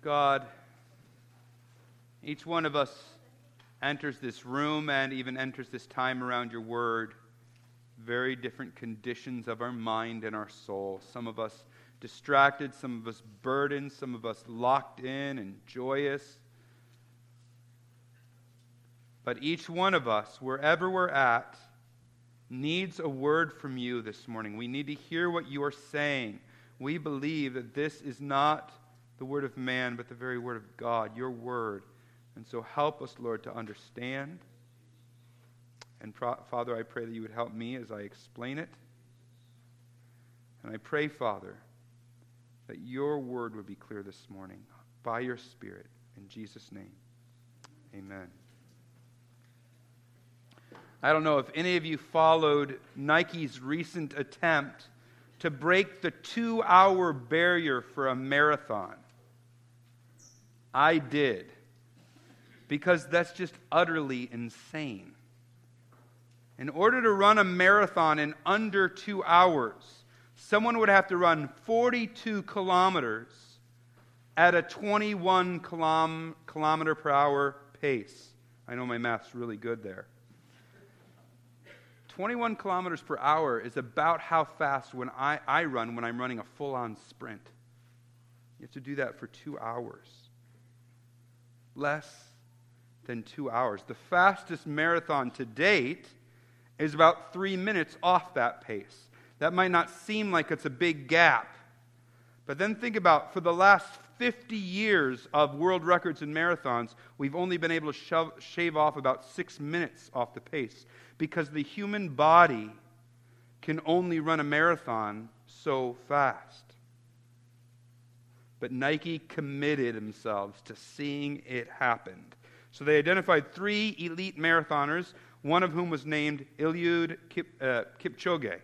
God, each one of us enters this room and even enters this time around your word, very different conditions of our mind and our soul. Some of us distracted, some of us burdened, some of us locked in and joyous. But each one of us, wherever we're at, needs a word from you this morning. We need to hear what you are saying. We believe that this is not the word of man, but the very word of God, your word. And so help us, Lord, to understand. And Father, I pray that you would help me as I explain it. And I pray, Father, that your word would be clear this morning by your Spirit. In Jesus' name, amen. I don't know if any of you followed Nike's recent attempt to break the two hour barrier for a marathon. I did. Because that's just utterly insane. In order to run a marathon in under two hours, someone would have to run 42 kilometers at a 21 kilometer per hour pace. I know my math's really good there. 21 kilometers per hour is about how fast when I, I run when I'm running a full on sprint. You have to do that for two hours. Less than two hours. The fastest marathon to date is about three minutes off that pace. That might not seem like it's a big gap. But then think about for the last 50 years of world records in marathons, we've only been able to shove, shave off about six minutes off the pace because the human body can only run a marathon so fast. But Nike committed themselves to seeing it happen. So they identified three elite marathoners, one of whom was named Eliud Kip, uh, Kipchoge.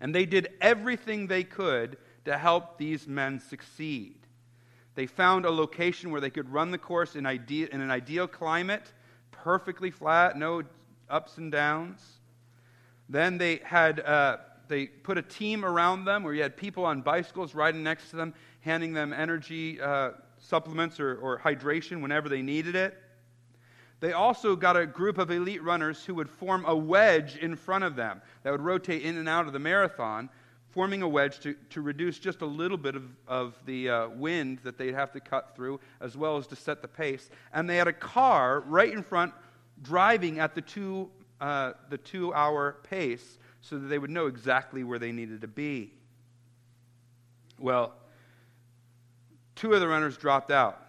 And they did everything they could to help these men succeed. They found a location where they could run the course in, idea, in an ideal climate, perfectly flat, no ups and downs. Then they had uh, they put a team around them where you had people on bicycles riding next to them, handing them energy uh, supplements or, or hydration whenever they needed it. They also got a group of elite runners who would form a wedge in front of them that would rotate in and out of the marathon, forming a wedge to, to reduce just a little bit of, of the uh, wind that they'd have to cut through, as well as to set the pace. And they had a car right in front driving at the two, uh, the two hour pace so that they would know exactly where they needed to be. Well, two of the runners dropped out,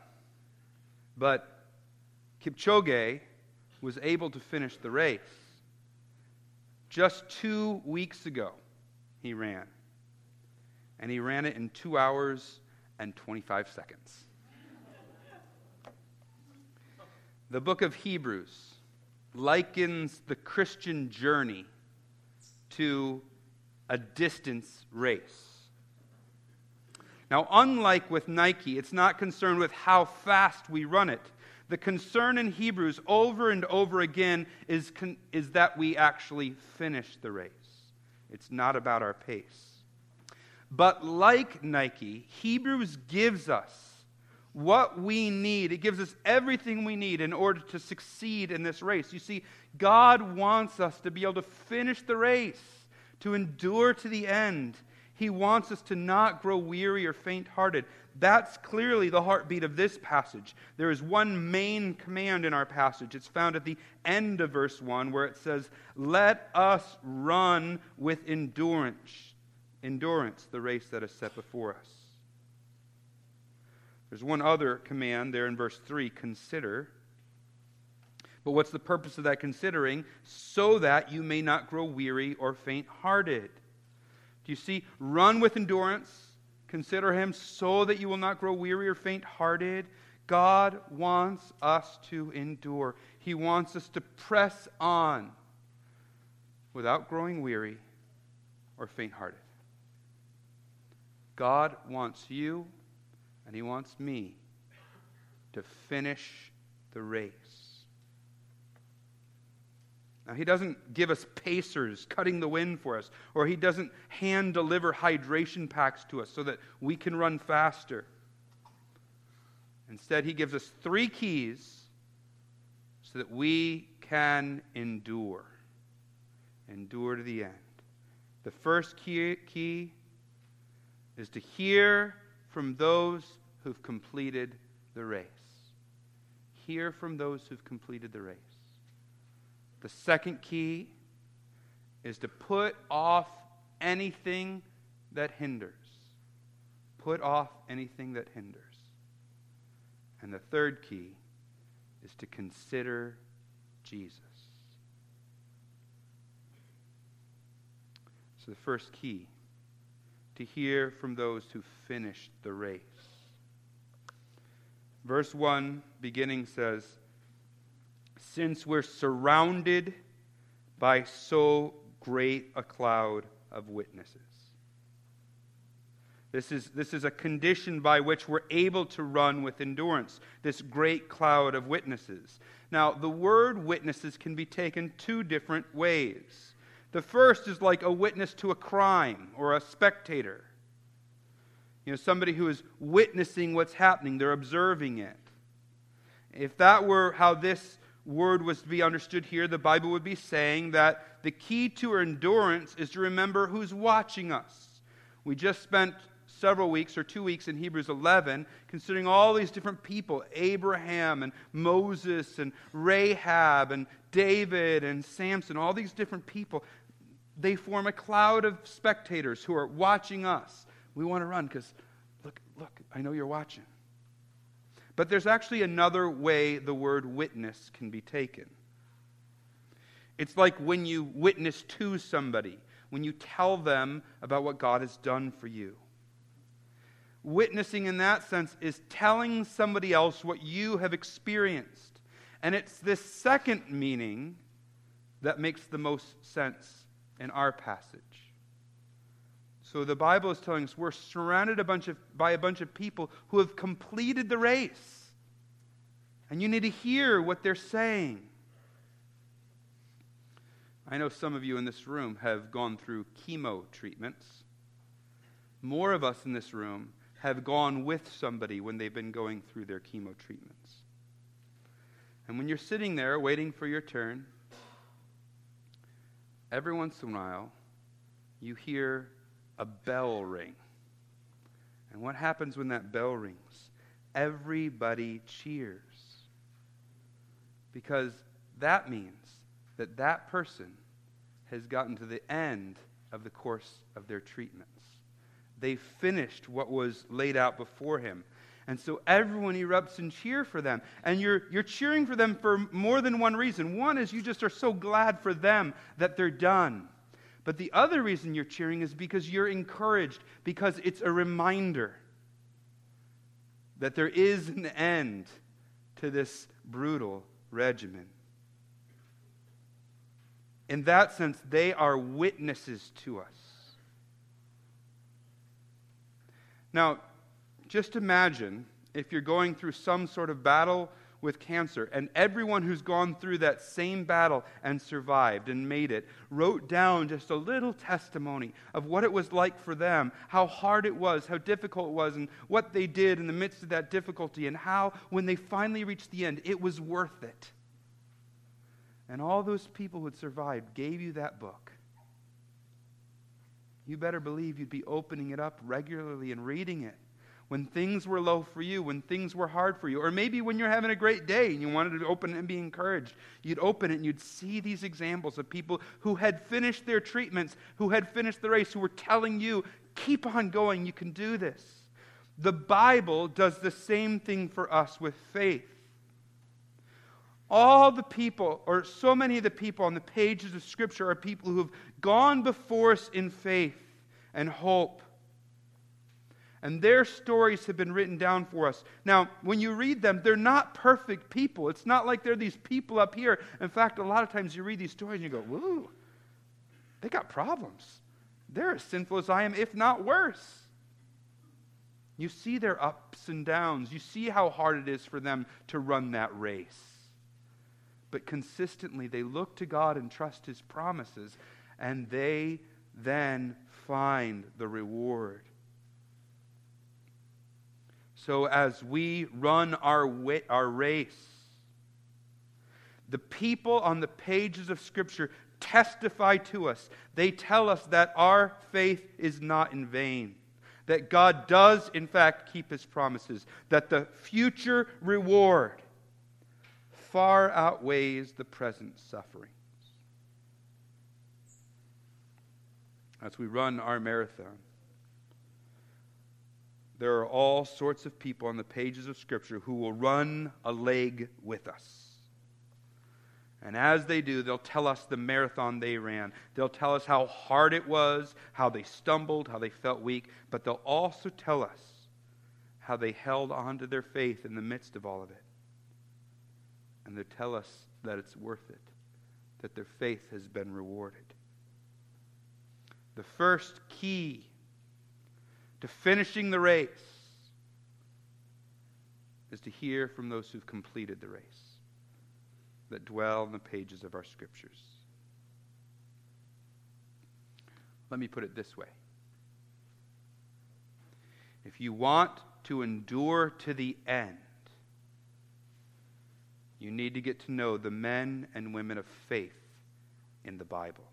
but Kipchoge was able to finish the race. Just two weeks ago, he ran. And he ran it in two hours and 25 seconds. the book of Hebrews likens the Christian journey to a distance race. Now, unlike with Nike, it's not concerned with how fast we run it. The concern in Hebrews over and over again is, con- is that we actually finish the race. It's not about our pace. But like Nike, Hebrews gives us what we need. It gives us everything we need in order to succeed in this race. You see, God wants us to be able to finish the race, to endure to the end. He wants us to not grow weary or faint hearted. That's clearly the heartbeat of this passage. There is one main command in our passage. It's found at the end of verse 1 where it says, Let us run with endurance, endurance, the race that is set before us. There's one other command there in verse 3 consider. But what's the purpose of that considering? So that you may not grow weary or faint hearted. Do you see? Run with endurance. Consider him so that you will not grow weary or faint hearted. God wants us to endure. He wants us to press on without growing weary or faint hearted. God wants you and He wants me to finish the race. Now, He doesn't give us pacers cutting the wind for us, or He doesn't hand deliver hydration packs to us so that we can run faster. Instead, he gives us three keys so that we can endure. Endure to the end. The first key, key is to hear from those who've completed the race. Hear from those who've completed the race. The second key is to put off anything that hinders. Put off anything that hinders. And the third key is to consider Jesus. So, the first key to hear from those who finished the race. Verse 1 beginning says, Since we're surrounded by so great a cloud of witnesses. This is, this is a condition by which we're able to run with endurance, this great cloud of witnesses. Now, the word witnesses can be taken two different ways. The first is like a witness to a crime or a spectator. You know, somebody who is witnessing what's happening, they're observing it. If that were how this word was to be understood here, the Bible would be saying that the key to our endurance is to remember who's watching us. We just spent several weeks or two weeks in Hebrews 11, considering all these different people Abraham and Moses and Rahab and David and Samson, all these different people. They form a cloud of spectators who are watching us. We want to run because, look, look, I know you're watching. But there's actually another way the word witness can be taken. It's like when you witness to somebody, when you tell them about what God has done for you. Witnessing in that sense is telling somebody else what you have experienced. And it's this second meaning that makes the most sense in our passage. So the Bible is telling us we're surrounded a bunch of, by a bunch of people who have completed the race. And you need to hear what they're saying. I know some of you in this room have gone through chemo treatments. More of us in this room have gone with somebody when they've been going through their chemo treatments. And when you're sitting there waiting for your turn, every once in a while, you hear a bell ring. And what happens when that bell rings? Everybody cheers. Because that means that that person has gotten to the end of the course of their treatments. They finished what was laid out before him. And so everyone erupts in cheer for them. And you're, you're cheering for them for more than one reason. One is you just are so glad for them that they're done. But the other reason you're cheering is because you're encouraged, because it's a reminder that there is an end to this brutal regimen. In that sense, they are witnesses to us. Now, just imagine if you're going through some sort of battle with cancer, and everyone who's gone through that same battle and survived and made it wrote down just a little testimony of what it was like for them, how hard it was, how difficult it was, and what they did in the midst of that difficulty, and how, when they finally reached the end, it was worth it. And all those people who had survived gave you that book you better believe you'd be opening it up regularly and reading it. When things were low for you, when things were hard for you, or maybe when you're having a great day and you wanted to open it and be encouraged, you'd open it and you'd see these examples of people who had finished their treatments, who had finished the race, who were telling you, keep on going, you can do this. The Bible does the same thing for us with faith. All the people, or so many of the people on the pages of Scripture, are people who have gone before us in faith and hope. And their stories have been written down for us. Now, when you read them, they're not perfect people. It's not like they're these people up here. In fact, a lot of times you read these stories and you go, woo, they got problems. They're as sinful as I am, if not worse. You see their ups and downs. You see how hard it is for them to run that race. But consistently, they look to God and trust His promises and they then find the reward. So as we run our, our race, the people on the pages of Scripture testify to us. They tell us that our faith is not in vain, that God does, in fact, keep his promises, that the future reward far outweighs the present sufferings. As we run our marathon, there are all sorts of people on the pages of Scripture who will run a leg with us. And as they do, they'll tell us the marathon they ran. They'll tell us how hard it was, how they stumbled, how they felt weak, but they'll also tell us how they held on to their faith in the midst of all of it. And they'll tell us that it's worth it, that their faith has been rewarded. The first key to finishing the race is to hear from those who've completed the race that dwell in the pages of our scriptures. Let me put it this way if you want to endure to the end, you need to get to know the men and women of faith in the Bible.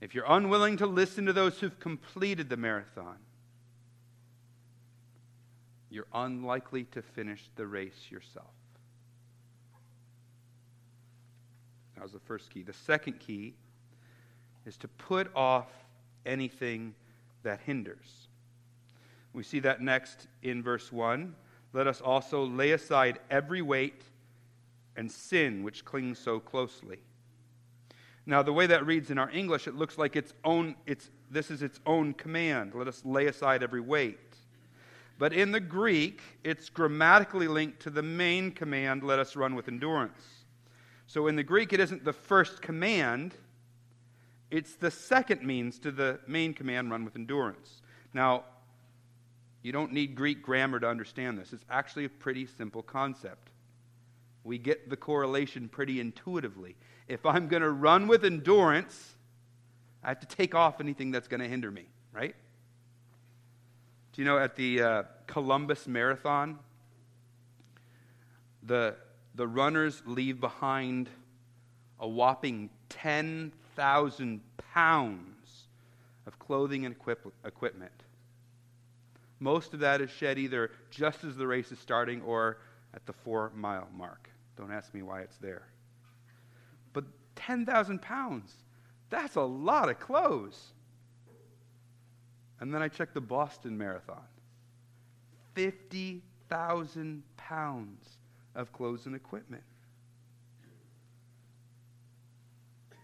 If you're unwilling to listen to those who've completed the marathon, you're unlikely to finish the race yourself. That was the first key. The second key is to put off anything that hinders. We see that next in verse 1. Let us also lay aside every weight and sin which clings so closely. Now, the way that reads in our English, it looks like its own, it's, this is its own command. Let us lay aside every weight. But in the Greek, it's grammatically linked to the main command, let us run with endurance. So in the Greek, it isn't the first command, it's the second means to the main command, run with endurance. Now, you don't need Greek grammar to understand this. It's actually a pretty simple concept. We get the correlation pretty intuitively. If I'm going to run with endurance, I have to take off anything that's going to hinder me, right? Do you know at the uh, Columbus Marathon, the the runners leave behind a whopping 10,000 pounds of clothing and equip- equipment. Most of that is shed either just as the race is starting or at the four mile mark. Don't ask me why it's there. But 10,000 pounds, that's a lot of clothes. And then I checked the Boston Marathon 50,000 pounds of clothes and equipment.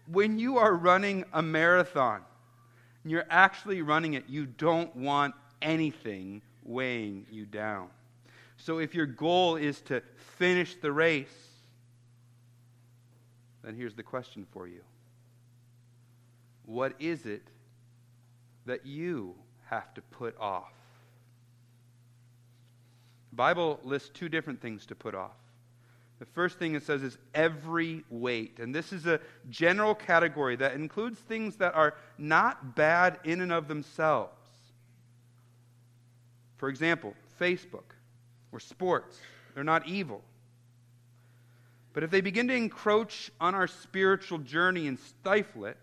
When you are running a marathon, and you're actually running it, you don't want anything weighing you down. So if your goal is to finish the race, then here's the question for you What is it that you have to put off? The Bible lists two different things to put off. The first thing it says is every weight. And this is a general category that includes things that are not bad in and of themselves. For example, Facebook or sports, they're not evil. But if they begin to encroach on our spiritual journey and stifle it,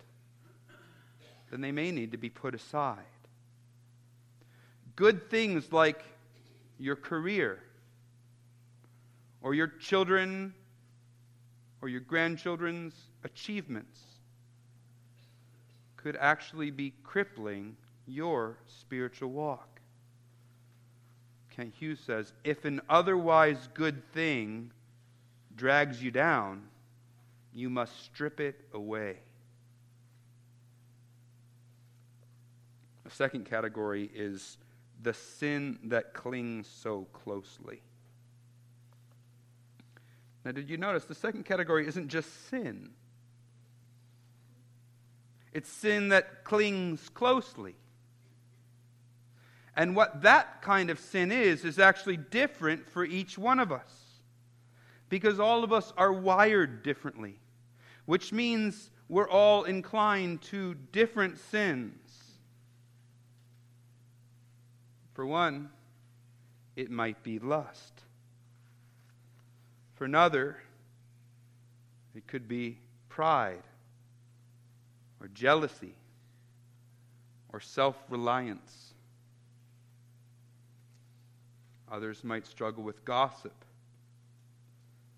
then they may need to be put aside. Good things like your career or your children or your grandchildren's achievements could actually be crippling your spiritual walk. Kent Hughes says if an otherwise good thing drags you down, you must strip it away. The second category is the sin that clings so closely. Now, did you notice the second category isn't just sin? It's sin that clings closely. And what that kind of sin is, is actually different for each one of us. Because all of us are wired differently, which means we're all inclined to different sins. For one, it might be lust. For another, it could be pride or jealousy or self reliance. Others might struggle with gossip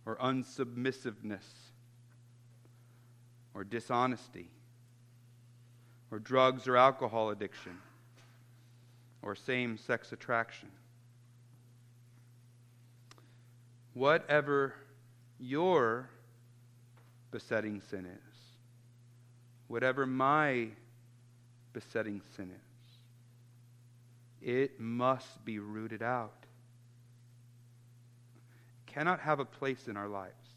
or unsubmissiveness or dishonesty or drugs or alcohol addiction or same sex attraction. Whatever your besetting sin is, whatever my besetting sin is, it must be rooted out. Cannot have a place in our lives,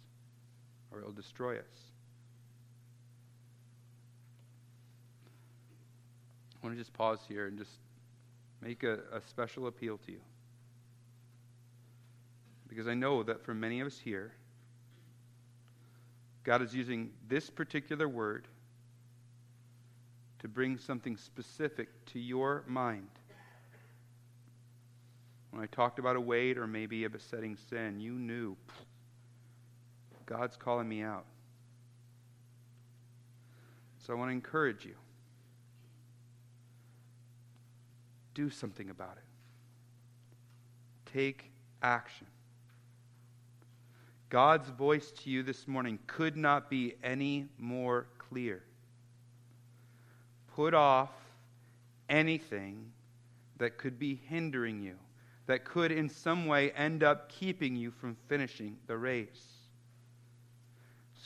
or it will destroy us. I want to just pause here and just make a, a special appeal to you. Because I know that for many of us here, God is using this particular word to bring something specific to your mind. When I talked about a weight or maybe a besetting sin, you knew God's calling me out. So I want to encourage you. Do something about it. Take action. God's voice to you this morning could not be any more clear. Put off anything that could be hindering you, that could in some way end up keeping you from finishing the race.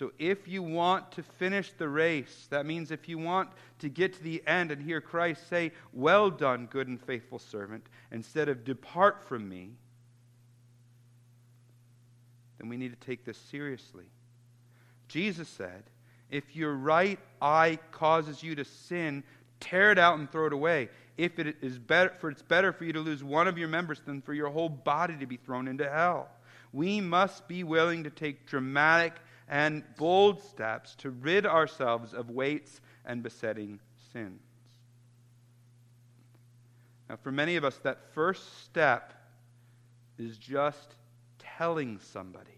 So, if you want to finish the race, that means if you want to get to the end and hear Christ say, Well done, good and faithful servant, instead of depart from me, then we need to take this seriously. Jesus said, If your right eye causes you to sin, tear it out and throw it away. If it is better, for it's better for you to lose one of your members than for your whole body to be thrown into hell. We must be willing to take dramatic and bold steps to rid ourselves of weights and besetting sins. Now, for many of us, that first step is just telling somebody,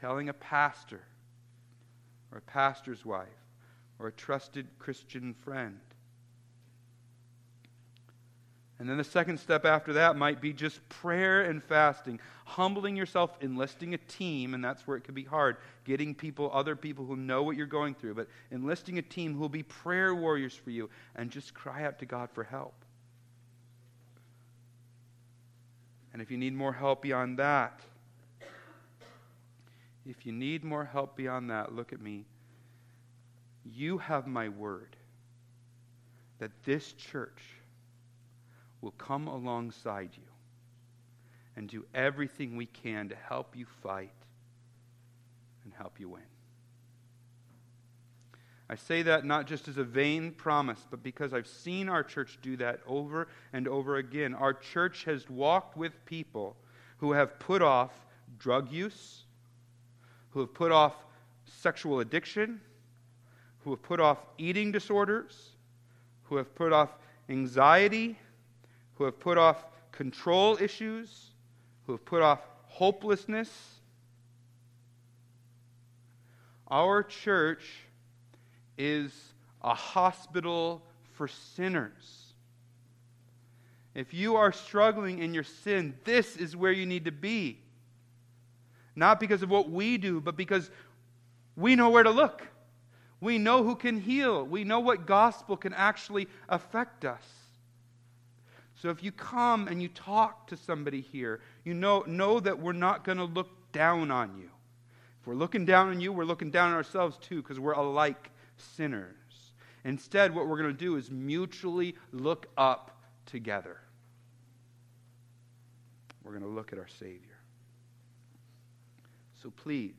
telling a pastor or a pastor's wife or a trusted Christian friend. And then the second step after that might be just prayer and fasting, humbling yourself, enlisting a team, and that's where it can be hard, getting people, other people who know what you're going through, but enlisting a team who will be prayer warriors for you and just cry out to God for help. And if you need more help beyond that, if you need more help beyond that, look at me. You have my word that this church will come alongside you and do everything we can to help you fight and help you win. I say that not just as a vain promise, but because I've seen our church do that over and over again. Our church has walked with people who have put off drug use, who have put off sexual addiction, who have put off eating disorders, who have put off anxiety, who have put off control issues, who have put off hopelessness. Our church is a hospital for sinners. If you are struggling in your sin, this is where you need to be. Not because of what we do, but because we know where to look. We know who can heal. We know what gospel can actually affect us. So if you come and you talk to somebody here, you know, know that we're not going to look down on you. If we're looking down on you, we're looking down on ourselves too, because we're alike sinners. Instead, what we're going to do is mutually look up together. We're going to look at our Savior. So please,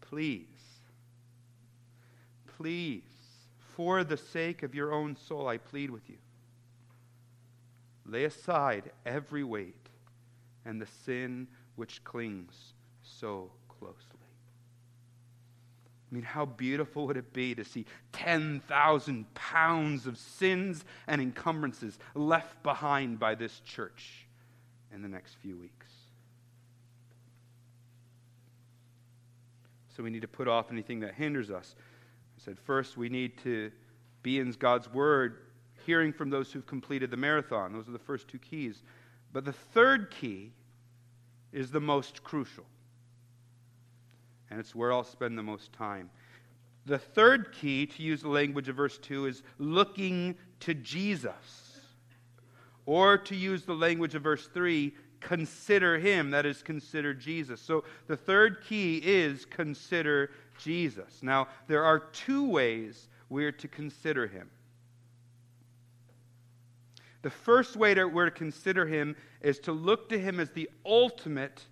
please, please, for the sake of your own soul, I plead with you. Lay aside every weight and the sin which clings so closely. I mean, how beautiful would it be to see 10,000 pounds of sins and encumbrances left behind by this church in the next few weeks? So we need to put off anything that hinders us. I said, first, we need to be in God's Word, hearing from those who've completed the marathon. Those are the first two keys. But the third key is the most crucial and it's where I'll spend the most time. The third key, to use the language of verse 2, is looking to Jesus. Or to use the language of verse 3, consider him. That is, consider Jesus. So the third key is consider Jesus. Now, there are two ways we're to consider him. The first way that we're to consider him is to look to him as the ultimate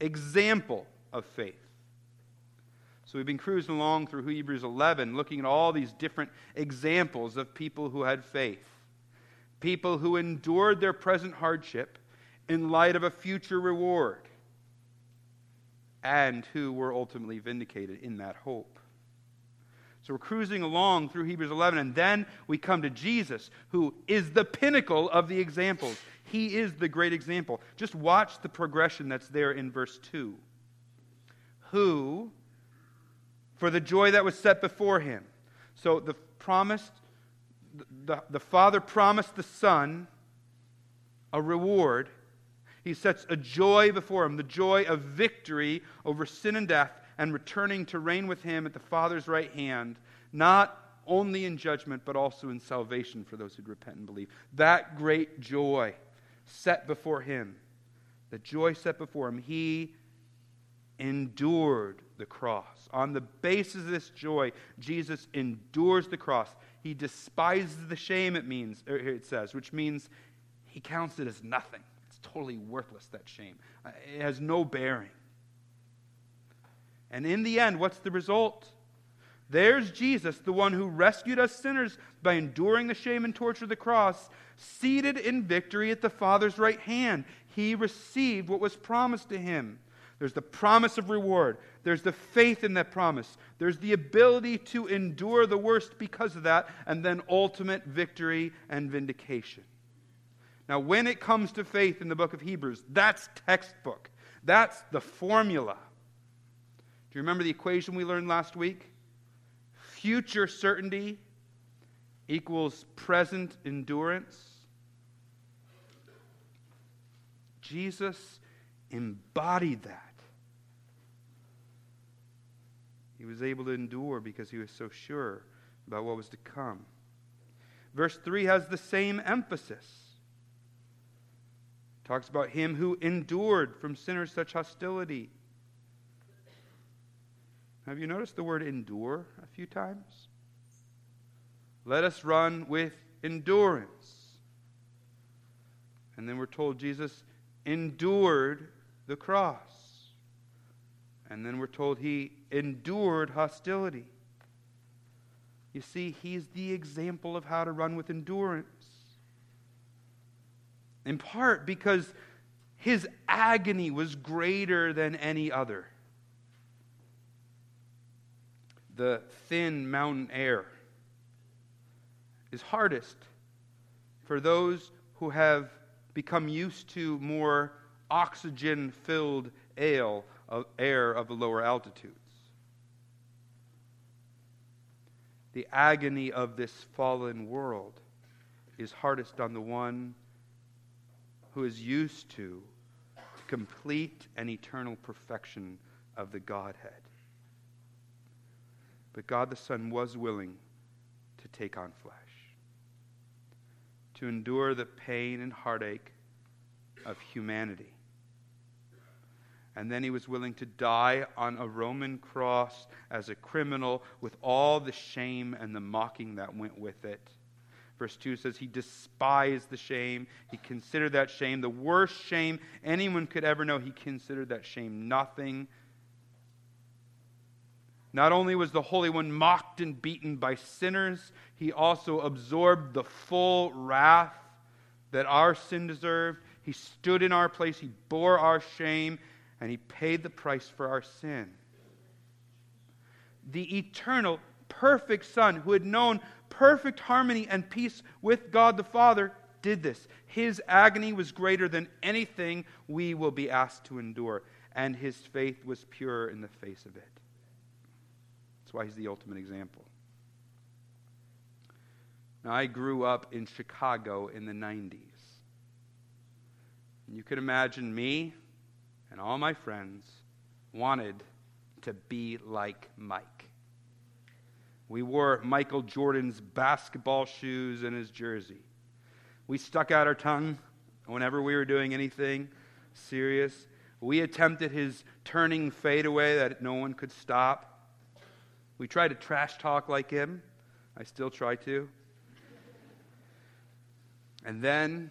example of faith. So we've been cruising along through Hebrews 11, looking at all these different examples of people who had faith, people who endured their present hardship in light of a future reward, and who were ultimately vindicated in that hope. So we're cruising along through Hebrews 11, and then we come to Jesus, who is the pinnacle of the examples. He is the great example. Just watch the progression that's there in verse 2. Who for the joy that was set before him. So the promised, the, the Father promised the Son a reward. He sets a joy before him, the joy of victory over sin and death, and returning to reign with him at the Father's right hand, not only in judgment, but also in salvation for those who repent and believe. That great joy set before him, the joy set before him, he endured the cross. On the basis of this joy, Jesus endures the cross. He despises the shame, it means, it says, which means he counts it as nothing. It's totally worthless, that shame. Uh, it has no bearing. And in the end, what's the result? There's Jesus, the one who rescued us sinners by enduring the shame and torture of the cross, seated in victory at the Father's right hand. He received what was promised to him. There's the promise of reward. There's the faith in that promise. There's the ability to endure the worst because of that, and then ultimate victory and vindication. Now, when it comes to faith in the book of Hebrews, that's textbook. That's the formula. You remember the equation we learned last week? Future certainty equals present endurance. Jesus embodied that. He was able to endure because he was so sure about what was to come. Verse 3 has the same emphasis. It talks about him who endured from sinners such hostility. Have you noticed the word endure a few times? Let us run with endurance. And then we're told Jesus endured the cross. And then we're told he endured hostility. You see, he's the example of how to run with endurance. In part because his agony was greater than any other. The thin mountain air is hardest for those who have become used to more oxygen filled air of the lower altitudes. The agony of this fallen world is hardest on the one who is used to complete and eternal perfection of the Godhead. But God the Son was willing to take on flesh, to endure the pain and heartache of humanity and then he was willing to die on a Roman cross as a criminal with all the shame and the mocking that went with it. Verse 2 says he despised the shame. He considered that shame the worst shame anyone could ever know. He considered that shame nothing. Not only was the Holy One mocked and beaten by sinners, he also absorbed the full wrath that our sin deserved. He stood in our place, he bore our shame, and he paid the price for our sin. the eternal, perfect Son who had known perfect harmony and peace with God the Father, did this. His agony was greater than anything we will be asked to endure, and his faith was pure in the face of it. Why he's the ultimate example. Now, I grew up in Chicago in the 90s. And you can imagine me and all my friends wanted to be like Mike. We wore Michael Jordan's basketball shoes and his jersey. We stuck out our tongue whenever we were doing anything serious. We attempted his turning fadeaway that no one could stop. We tried to trash talk like him. I still try to. And then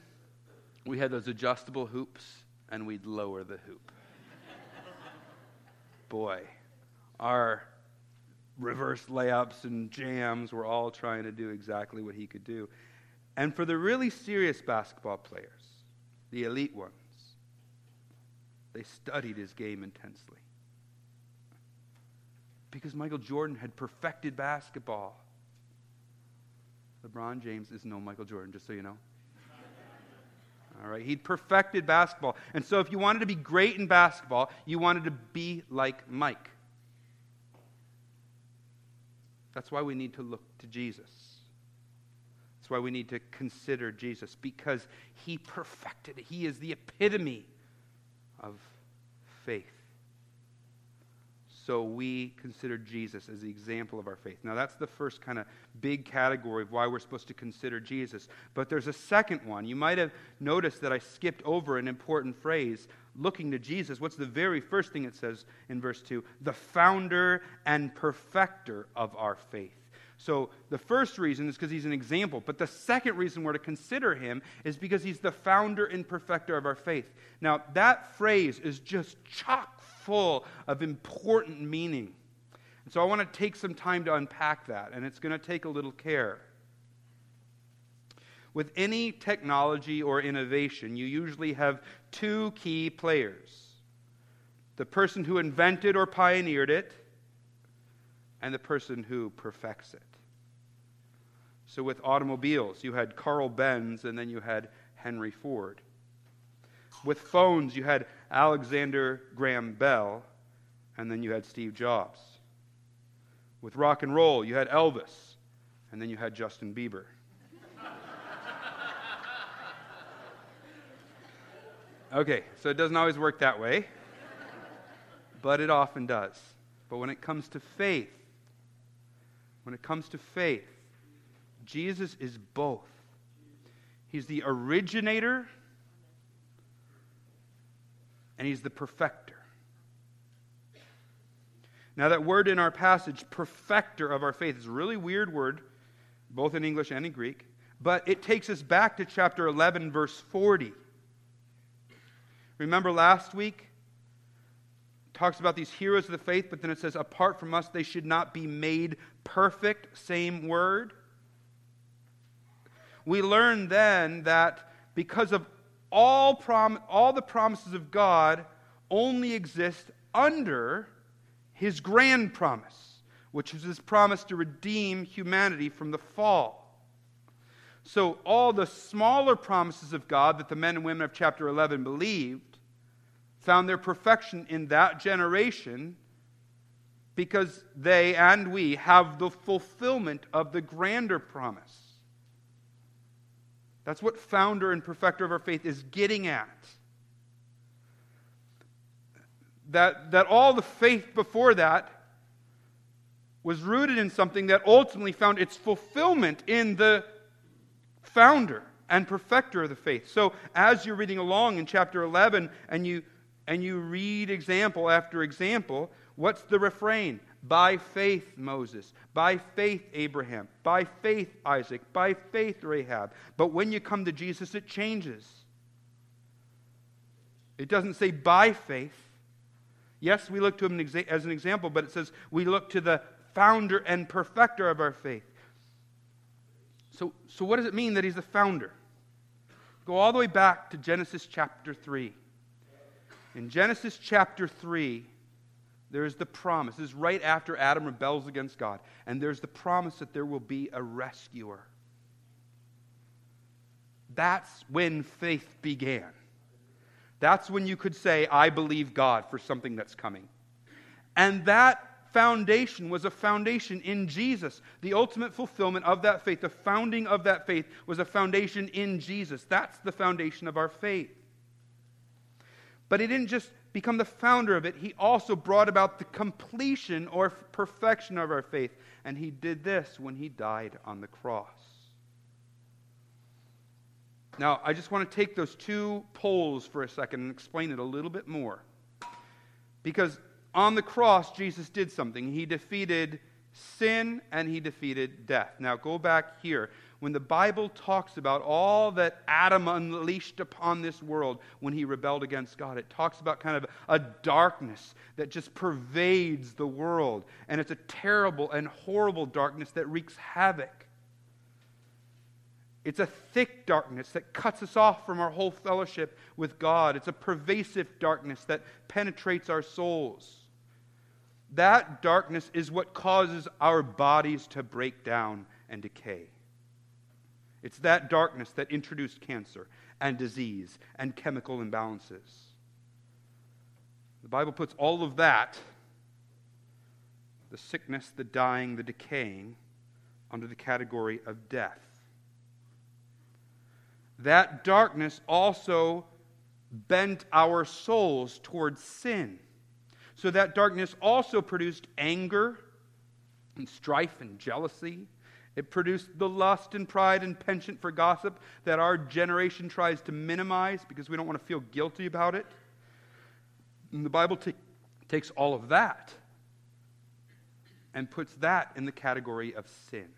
we had those adjustable hoops, and we'd lower the hoop. Boy, our reverse layups and jams were all trying to do exactly what he could do. And for the really serious basketball players, the elite ones, they studied his game intensely. Because Michael Jordan had perfected basketball. LeBron James is no Michael Jordan, just so you know. All right, he'd perfected basketball. And so if you wanted to be great in basketball, you wanted to be like Mike. That's why we need to look to Jesus. That's why we need to consider Jesus because he perfected it. He is the epitome of faith. So we consider Jesus as the example of our faith. Now, that's the first kind of big category of why we're supposed to consider Jesus. But there's a second one. You might have noticed that I skipped over an important phrase looking to Jesus. What's the very first thing it says in verse 2? The founder and perfecter of our faith. So the first reason is because he's an example. But the second reason we're to consider him is because he's the founder and perfecter of our faith. Now, that phrase is just chock full of important meaning. And so I want to take some time to unpack that, and it's going to take a little care. With any technology or innovation, you usually have two key players the person who invented or pioneered it, and the person who perfects it. So, with automobiles, you had Carl Benz and then you had Henry Ford. With phones, you had Alexander Graham Bell, and then you had Steve Jobs. With rock and roll, you had Elvis, and then you had Justin Bieber. Okay, so it doesn't always work that way, but it often does. But when it comes to faith, when it comes to faith, Jesus is both. He's the originator and he's the perfecter. Now, that word in our passage, perfecter of our faith, is a really weird word, both in English and in Greek, but it takes us back to chapter 11, verse 40. Remember last week? talks about these heroes of the faith, but then it says, apart from us, they should not be made perfect. Same word. We learn then that because of all, prom- all the promises of God only exist under his grand promise, which is his promise to redeem humanity from the fall. So, all the smaller promises of God that the men and women of chapter 11 believed found their perfection in that generation because they and we have the fulfillment of the grander promise. That's what founder and perfecter of our faith is getting at. That, that all the faith before that was rooted in something that ultimately found its fulfillment in the founder and perfecter of the faith. So as you're reading along in chapter 11 and you, and you read example after example, what's the refrain? By faith, Moses. By faith, Abraham. By faith, Isaac. By faith, Rahab. But when you come to Jesus, it changes. It doesn't say by faith. Yes, we look to him as an example, but it says we look to the founder and perfecter of our faith. So, so what does it mean that he's the founder? Go all the way back to Genesis chapter 3. In Genesis chapter 3, there's the promise. This is right after Adam rebels against God. And there's the promise that there will be a rescuer. That's when faith began. That's when you could say, I believe God for something that's coming. And that foundation was a foundation in Jesus. The ultimate fulfillment of that faith, the founding of that faith, was a foundation in Jesus. That's the foundation of our faith. But he didn't just become the founder of it, he also brought about the completion or perfection of our faith. And he did this when he died on the cross. Now, I just want to take those two poles for a second and explain it a little bit more. Because on the cross, Jesus did something. He defeated sin and he defeated death. Now, go back here. When the Bible talks about all that Adam unleashed upon this world when he rebelled against God, it talks about kind of a darkness that just pervades the world. And it's a terrible and horrible darkness that wreaks havoc. It's a thick darkness that cuts us off from our whole fellowship with God. It's a pervasive darkness that penetrates our souls. That darkness is what causes our bodies to break down and decay. It's that darkness that introduced cancer and disease and chemical imbalances. The Bible puts all of that, the sickness, the dying, the decaying, under the category of death that darkness also bent our souls towards sin. So that darkness also produced anger and strife and jealousy. It produced the lust and pride and penchant for gossip that our generation tries to minimize because we don't want to feel guilty about it. And the Bible t- takes all of that and puts that in the category of sin.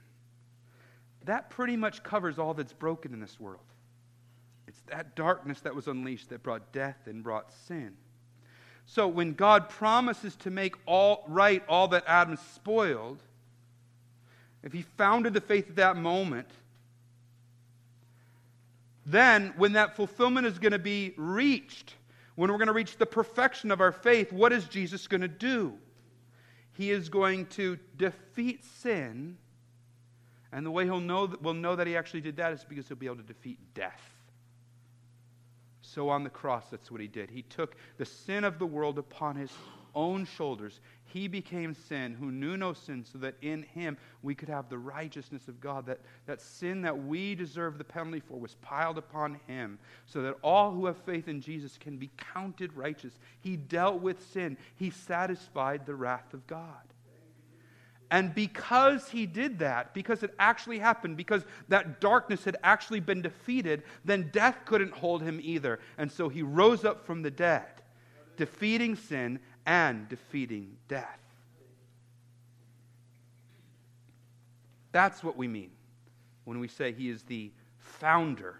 That pretty much covers all that's broken in this world. It's that darkness that was unleashed that brought death and brought sin. So when God promises to make all right all that Adam spoiled, if he founded the faith at that moment, then when that fulfillment is going to be reached, when we're going to reach the perfection of our faith, what is Jesus going to do? He is going to defeat sin, and the way he'll know that, we'll know that he actually did that is because he'll be able to defeat death. So on the cross, that's what he did. He took the sin of the world upon his own shoulders. He became sin who knew no sin, so that in him we could have the righteousness of God. That, that sin that we deserve the penalty for was piled upon him, so that all who have faith in Jesus can be counted righteous. He dealt with sin, he satisfied the wrath of God. And because he did that, because it actually happened, because that darkness had actually been defeated, then death couldn't hold him either. And so he rose up from the dead, defeating sin and defeating death. That's what we mean when we say he is the founder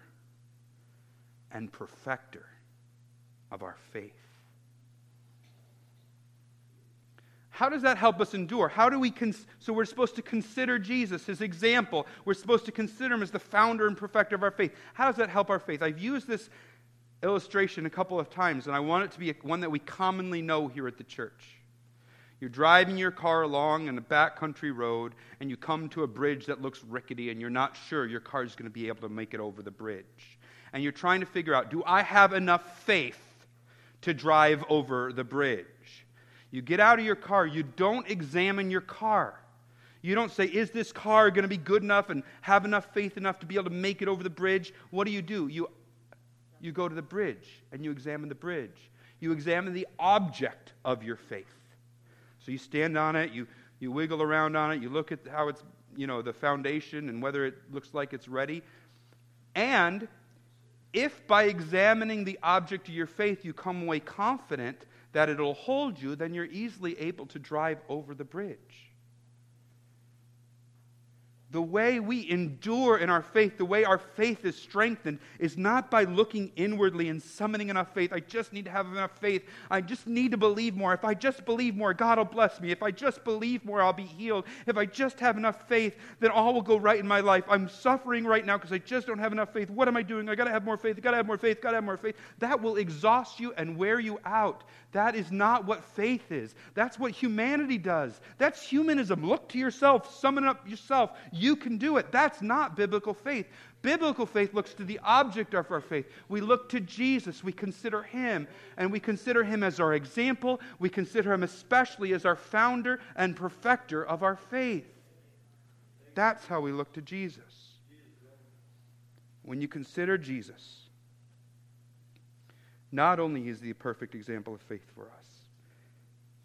and perfecter of our faith. How does that help us endure? How do we cons- so we're supposed to consider Jesus, his example. We're supposed to consider him as the founder and perfecter of our faith. How does that help our faith? I've used this illustration a couple of times, and I want it to be one that we commonly know here at the church. You're driving your car along on a backcountry road, and you come to a bridge that looks rickety, and you're not sure your car is going to be able to make it over the bridge. And you're trying to figure out do I have enough faith to drive over the bridge? You get out of your car, you don't examine your car. You don't say, Is this car going to be good enough and have enough faith enough to be able to make it over the bridge? What do you do? You, you go to the bridge and you examine the bridge. You examine the object of your faith. So you stand on it, you, you wiggle around on it, you look at how it's, you know, the foundation and whether it looks like it's ready. And if by examining the object of your faith you come away confident that it'll hold you, then you're easily able to drive over the bridge. The way we endure in our faith, the way our faith is strengthened, is not by looking inwardly and summoning enough faith. I just need to have enough faith. I just need to believe more. If I just believe more, God will bless me. If I just believe more, I'll be healed. If I just have enough faith, then all will go right in my life. I'm suffering right now because I just don't have enough faith. What am I doing? I got to have more faith. I got to have more faith. Got to have more faith. That will exhaust you and wear you out. That is not what faith is. That's what humanity does. That's humanism. Look to yourself, summon up yourself you can do it. That's not biblical faith. Biblical faith looks to the object of our faith. We look to Jesus. We consider him, and we consider him as our example. We consider him especially as our founder and perfecter of our faith. That's how we look to Jesus. When you consider Jesus, not only is he the perfect example of faith for us,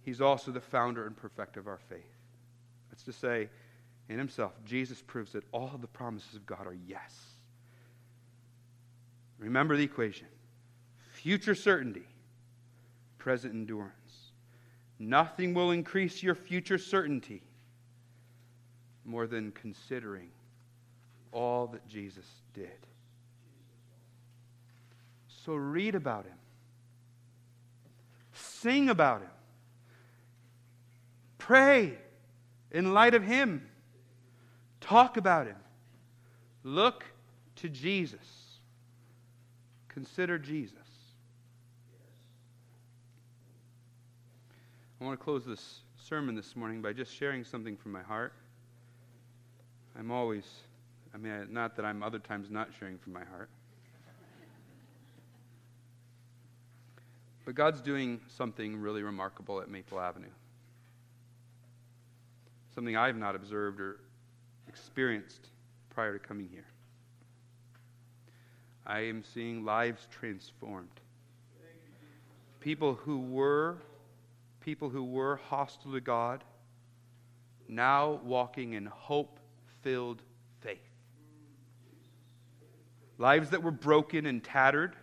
he's also the founder and perfecter of our faith. That's to say, in himself, Jesus proves that all the promises of God are yes. Remember the equation future certainty, present endurance. Nothing will increase your future certainty more than considering all that Jesus did. So read about him, sing about him, pray in light of him. Talk about him. Look to Jesus. Consider Jesus. I want to close this sermon this morning by just sharing something from my heart. I'm always, I mean, not that I'm other times not sharing from my heart. But God's doing something really remarkable at Maple Avenue. Something I've not observed or experienced prior to coming here. I am seeing lives transformed. People who were people who were hostile to God now walking in hope-filled faith. Lives that were broken and tattered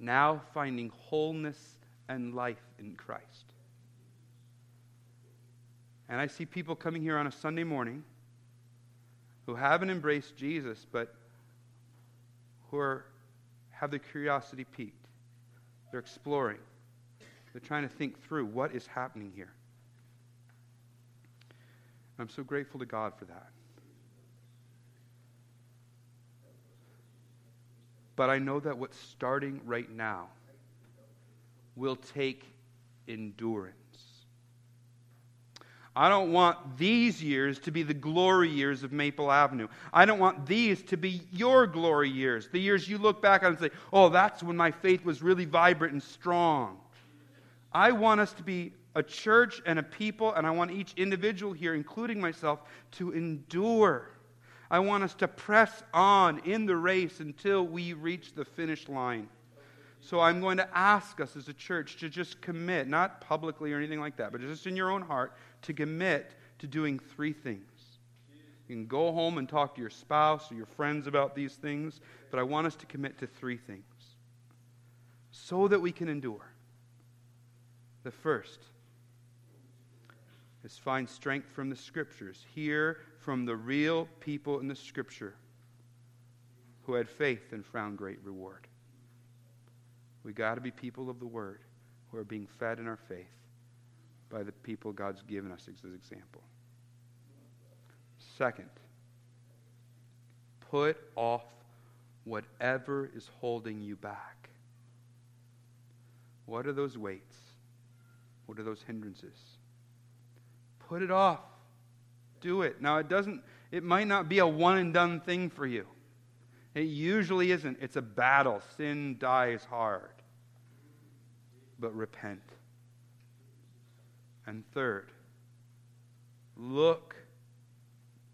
now finding wholeness and life in Christ. And I see people coming here on a Sunday morning who haven't embraced Jesus, but who are, have their curiosity piqued. They're exploring. They're trying to think through what is happening here. I'm so grateful to God for that. But I know that what's starting right now will take endurance. I don't want these years to be the glory years of Maple Avenue. I don't want these to be your glory years, the years you look back on and say, oh, that's when my faith was really vibrant and strong. I want us to be a church and a people, and I want each individual here, including myself, to endure. I want us to press on in the race until we reach the finish line. So I'm going to ask us as a church to just commit, not publicly or anything like that, but just in your own heart, to commit to doing three things. You can go home and talk to your spouse or your friends about these things, but I want us to commit to three things so that we can endure. The first is find strength from the scriptures. Hear from the real people in the scripture who had faith and found great reward. We got to be people of the word who are being fed in our faith by the people God's given us as an example. Second, put off whatever is holding you back. What are those weights? What are those hindrances? Put it off. Do it. Now it doesn't it might not be a one and done thing for you. It usually isn't. It's a battle. Sin dies hard. But repent. And third, look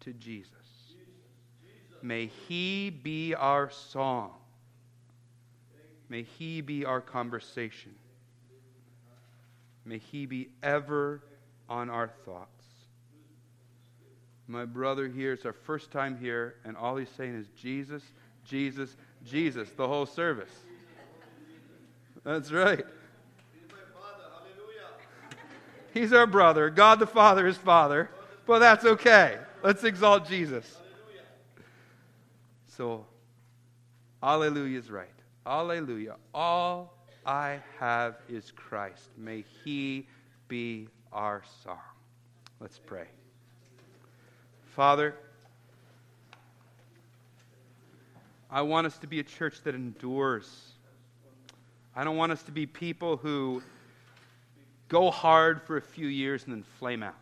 to Jesus. May He be our song. May He be our conversation. May He be ever on our thoughts. My brother here, it's our first time here, and all he's saying is Jesus, Jesus, Jesus, the whole service. That's right. He's our brother. God the Father is Father. But that's okay. Let's exalt Jesus. So, Alleluia is right. Alleluia. All I have is Christ. May He be our song. Let's pray. Father, I want us to be a church that endures. I don't want us to be people who go hard for a few years and then flame out.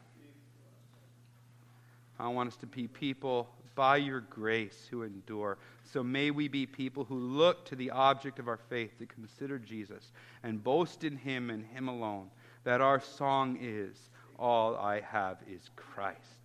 I want us to be people by your grace who endure. So may we be people who look to the object of our faith to consider Jesus and boast in him and him alone, that our song is, All I have is Christ.